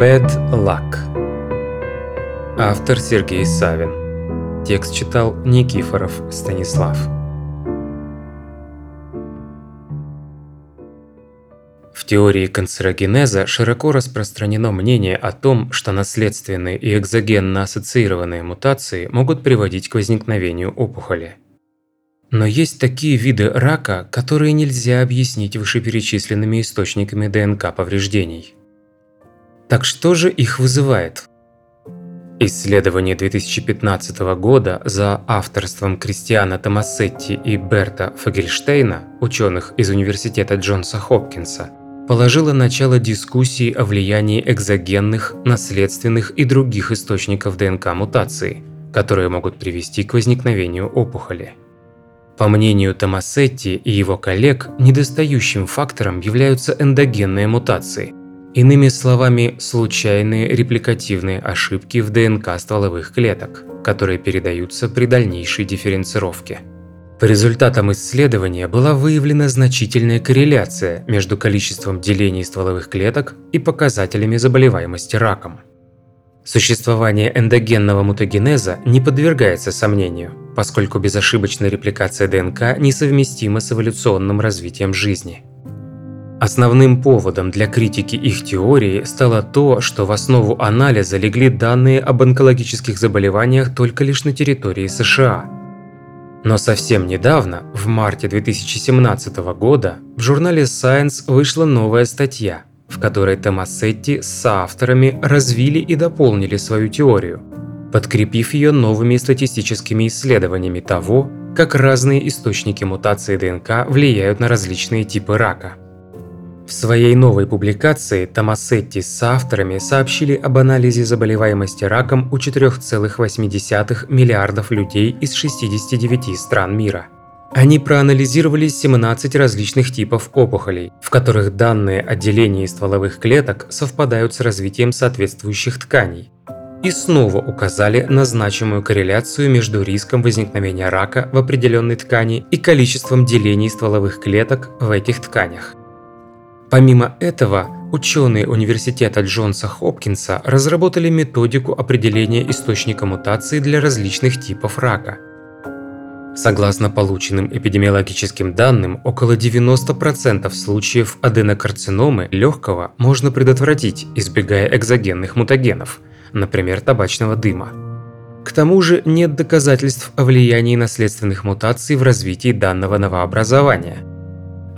Bad Luck. Автор Сергей Савин. Текст читал Никифоров Станислав. В теории канцерогенеза широко распространено мнение о том, что наследственные и экзогенно ассоциированные мутации могут приводить к возникновению опухоли. Но есть такие виды рака, которые нельзя объяснить вышеперечисленными источниками ДНК повреждений. Так что же их вызывает? Исследование 2015 года за авторством Кристиана Томасетти и Берта Фагельштейна, ученых из Университета Джонса Хопкинса, положило начало дискуссии о влиянии экзогенных, наследственных и других источников ДНК мутации, которые могут привести к возникновению опухоли. По мнению Томасетти и его коллег, недостающим фактором являются эндогенные мутации, иными словами, случайные репликативные ошибки в ДНК стволовых клеток, которые передаются при дальнейшей дифференцировке. По результатам исследования была выявлена значительная корреляция между количеством делений стволовых клеток и показателями заболеваемости раком. Существование эндогенного мутагенеза не подвергается сомнению, поскольку безошибочная репликация ДНК несовместима с эволюционным развитием жизни. Основным поводом для критики их теории стало то, что в основу анализа легли данные об онкологических заболеваниях только лишь на территории США. Но совсем недавно, в марте 2017 года, в журнале Science вышла новая статья, в которой Томасетти с соавторами развили и дополнили свою теорию, подкрепив ее новыми статистическими исследованиями того, как разные источники мутации ДНК влияют на различные типы рака. В своей новой публикации Томасетти с авторами сообщили об анализе заболеваемости раком у 4,8 миллиардов людей из 69 стран мира – они проанализировали 17 различных типов опухолей, в которых данные о делении стволовых клеток совпадают с развитием соответствующих тканей. И снова указали на значимую корреляцию между риском возникновения рака в определенной ткани и количеством делений стволовых клеток в этих тканях. Помимо этого, ученые университета Джонса Хопкинса разработали методику определения источника мутации для различных типов рака – Согласно полученным эпидемиологическим данным, около 90% случаев аденокарциномы легкого можно предотвратить, избегая экзогенных мутагенов, например, табачного дыма. К тому же нет доказательств о влиянии наследственных мутаций в развитии данного новообразования.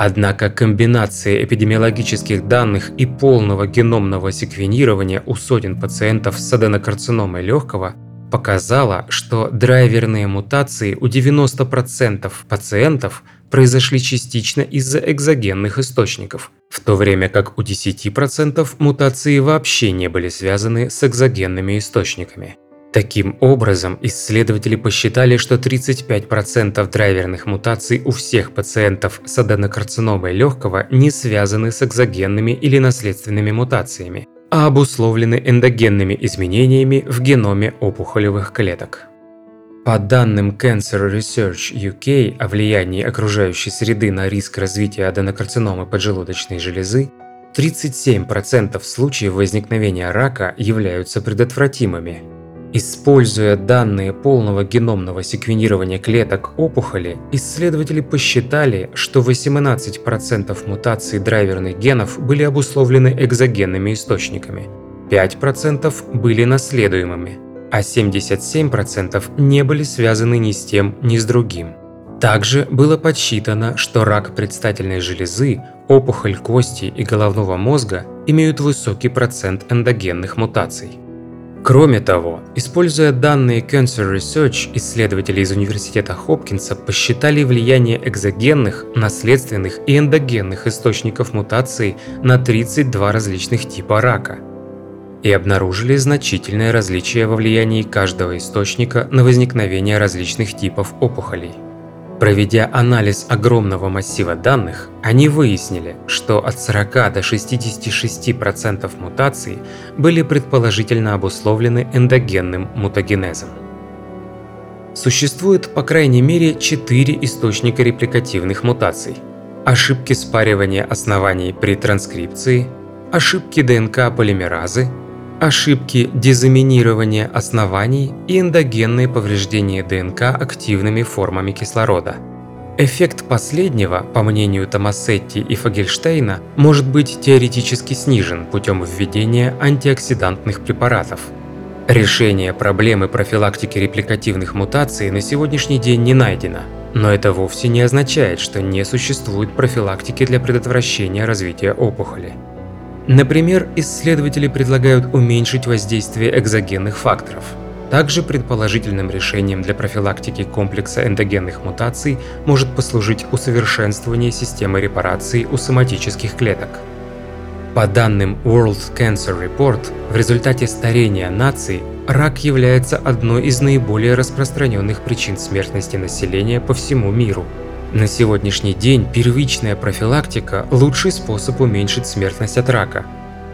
Однако комбинация эпидемиологических данных и полного геномного секвенирования у сотен пациентов с аденокарциномой легкого – показала, что драйверные мутации у 90% пациентов произошли частично из-за экзогенных источников, в то время как у 10% мутации вообще не были связаны с экзогенными источниками. Таким образом, исследователи посчитали, что 35% драйверных мутаций у всех пациентов с аденокарциномой легкого не связаны с экзогенными или наследственными мутациями, а обусловлены эндогенными изменениями в геноме опухолевых клеток. По данным Cancer Research UK о влиянии окружающей среды на риск развития аденокарциномы поджелудочной железы, 37% случаев возникновения рака являются предотвратимыми, Используя данные полного геномного секвенирования клеток опухоли, исследователи посчитали, что 18% мутаций драйверных генов были обусловлены экзогенными источниками, 5% были наследуемыми, а 77% не были связаны ни с тем, ни с другим. Также было подсчитано, что рак предстательной железы, опухоль кости и головного мозга имеют высокий процент эндогенных мутаций. Кроме того, используя данные Cancer Research, исследователи из Университета Хопкинса посчитали влияние экзогенных, наследственных и эндогенных источников мутации на 32 различных типа рака и обнаружили значительное различие во влиянии каждого источника на возникновение различных типов опухолей. Проведя анализ огромного массива данных, они выяснили, что от 40 до 66% мутаций были предположительно обусловлены эндогенным мутагенезом. Существует по крайней мере 4 источника репликативных мутаций. Ошибки спаривания оснований при транскрипции, ошибки ДНК полимеразы, ошибки дезаминирования оснований и эндогенные повреждения ДНК активными формами кислорода. Эффект последнего, по мнению Томасетти и Фагельштейна, может быть теоретически снижен путем введения антиоксидантных препаратов. Решение проблемы профилактики репликативных мутаций на сегодняшний день не найдено, но это вовсе не означает, что не существует профилактики для предотвращения развития опухоли. Например, исследователи предлагают уменьшить воздействие экзогенных факторов. Также предположительным решением для профилактики комплекса эндогенных мутаций может послужить усовершенствование системы репарации у соматических клеток. По данным World Cancer Report, в результате старения наций рак является одной из наиболее распространенных причин смертности населения по всему миру – на сегодняшний день первичная профилактика – лучший способ уменьшить смертность от рака,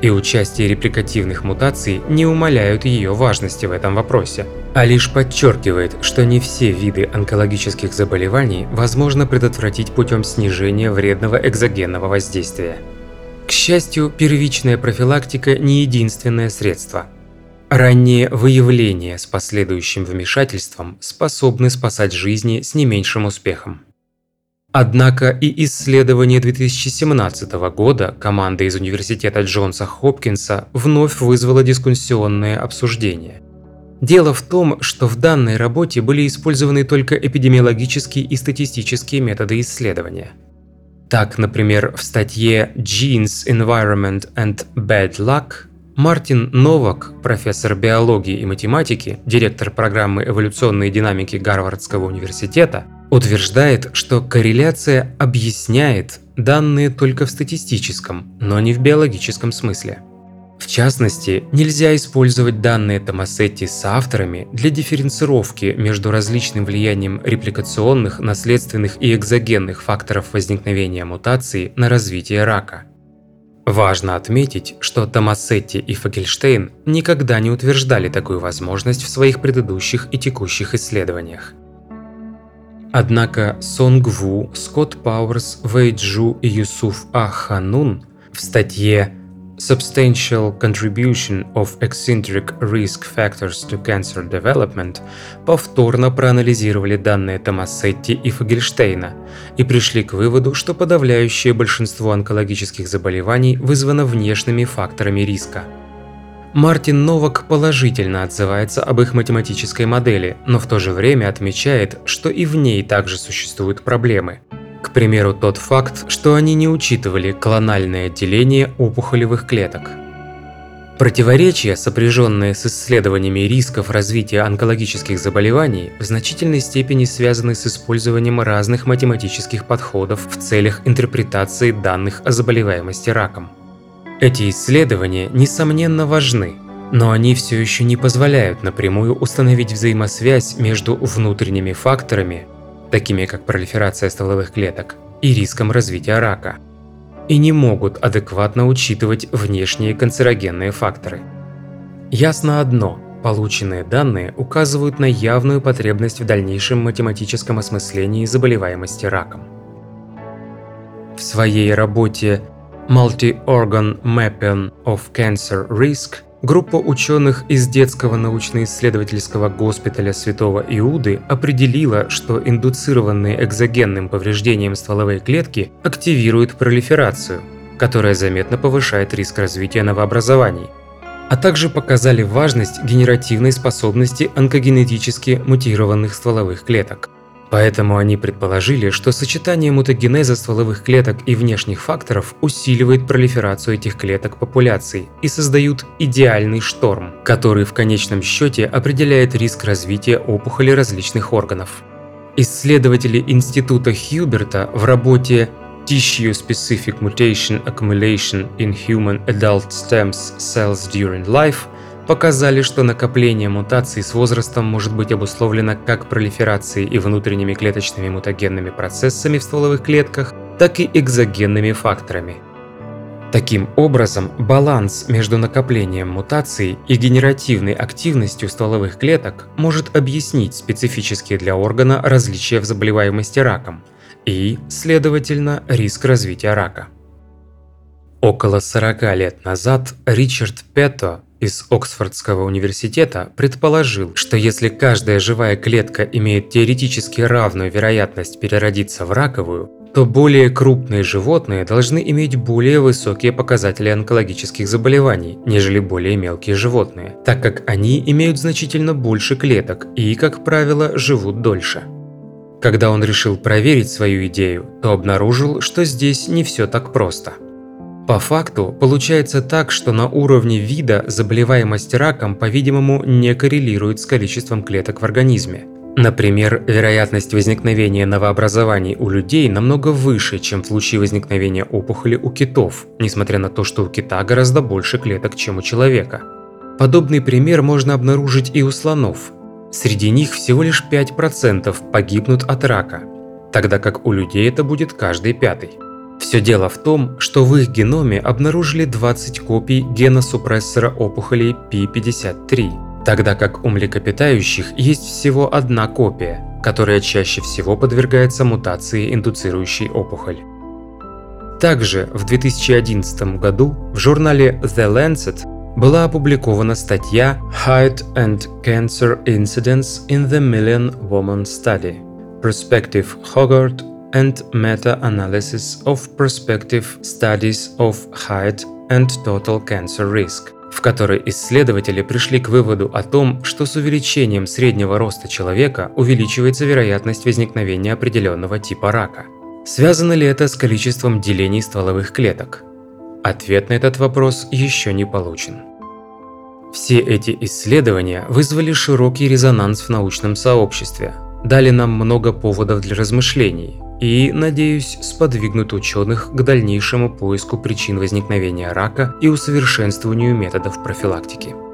и участие репликативных мутаций не умаляют ее важности в этом вопросе, а лишь подчеркивает, что не все виды онкологических заболеваний возможно предотвратить путем снижения вредного экзогенного воздействия. К счастью, первичная профилактика не единственное средство. Раннее выявление с последующим вмешательством способны спасать жизни с не меньшим успехом. Однако и исследование 2017 года команды из университета Джонса Хопкинса вновь вызвало дискуссионное обсуждение. Дело в том, что в данной работе были использованы только эпидемиологические и статистические методы исследования. Так, например, в статье Genes, Environment and Bad Luck Мартин Новак, профессор биологии и математики, директор программы эволюционной динамики Гарвардского университета, утверждает, что корреляция объясняет данные только в статистическом, но не в биологическом смысле. В частности, нельзя использовать данные Томасетти с авторами для дифференцировки между различным влиянием репликационных, наследственных и экзогенных факторов возникновения мутаций на развитие рака. Важно отметить, что Томасетти и Фагельштейн никогда не утверждали такую возможность в своих предыдущих и текущих исследованиях. Однако Сонг Ву, Скотт Пауэрс, Вэй Джу и Юсуф А. Ханун в статье Substantial Contribution of Eccentric Risk Factors to Cancer Development повторно проанализировали данные Томасетти и Фагельштейна и пришли к выводу, что подавляющее большинство онкологических заболеваний вызвано внешними факторами риска – Мартин Новак положительно отзывается об их математической модели, но в то же время отмечает, что и в ней также существуют проблемы. К примеру, тот факт, что они не учитывали клональное деление опухолевых клеток. Противоречия, сопряженные с исследованиями рисков развития онкологических заболеваний, в значительной степени связаны с использованием разных математических подходов в целях интерпретации данных о заболеваемости раком. Эти исследования, несомненно, важны, но они все еще не позволяют напрямую установить взаимосвязь между внутренними факторами, такими как пролиферация стволовых клеток, и риском развития рака, и не могут адекватно учитывать внешние канцерогенные факторы. Ясно одно – полученные данные указывают на явную потребность в дальнейшем математическом осмыслении заболеваемости раком. В своей работе Multi-Organ Mapping of Cancer Risk группа ученых из детского научно-исследовательского госпиталя Святого Иуды определила, что индуцированные экзогенным повреждением стволовой клетки активируют пролиферацию, которая заметно повышает риск развития новообразований, а также показали важность генеративной способности онкогенетически мутированных стволовых клеток. Поэтому они предположили, что сочетание мутагенеза стволовых клеток и внешних факторов усиливает пролиферацию этих клеток популяций и создают идеальный шторм, который в конечном счете определяет риск развития опухоли различных органов. Исследователи Института Хьюберта в работе Tissue Specific Mutation Accumulation in Human Adult Stem Cells During Life показали, что накопление мутаций с возрастом может быть обусловлено как пролиферацией и внутренними клеточными мутагенными процессами в стволовых клетках, так и экзогенными факторами. Таким образом, баланс между накоплением мутаций и генеративной активностью стволовых клеток может объяснить специфические для органа различия в заболеваемости раком и, следовательно, риск развития рака. Около 40 лет назад Ричард Петто из Оксфордского университета предположил, что если каждая живая клетка имеет теоретически равную вероятность переродиться в раковую, то более крупные животные должны иметь более высокие показатели онкологических заболеваний, нежели более мелкие животные, так как они имеют значительно больше клеток и, как правило, живут дольше. Когда он решил проверить свою идею, то обнаружил, что здесь не все так просто. По факту, получается так, что на уровне вида заболеваемость раком, по-видимому, не коррелирует с количеством клеток в организме – Например, вероятность возникновения новообразований у людей намного выше, чем в случае возникновения опухоли у китов, несмотря на то, что у кита гораздо больше клеток, чем у человека. Подобный пример можно обнаружить и у слонов. Среди них всего лишь 5% погибнут от рака, тогда как у людей это будет каждый пятый. Все дело в том, что в их геноме обнаружили 20 копий гена супрессора опухолей P53, тогда как у млекопитающих есть всего одна копия, которая чаще всего подвергается мутации, индуцирующей опухоль. Также в 2011 году в журнале The Lancet была опубликована статья Height and Cancer Incidence in the Million Woman Study – Prospective Hoggard and Meta-Analysis of Prospective Studies of Height and Total Cancer Risk в которой исследователи пришли к выводу о том, что с увеличением среднего роста человека увеличивается вероятность возникновения определенного типа рака. Связано ли это с количеством делений стволовых клеток? Ответ на этот вопрос еще не получен. Все эти исследования вызвали широкий резонанс в научном сообществе, дали нам много поводов для размышлений и, надеюсь, сподвигнут ученых к дальнейшему поиску причин возникновения рака и усовершенствованию методов профилактики.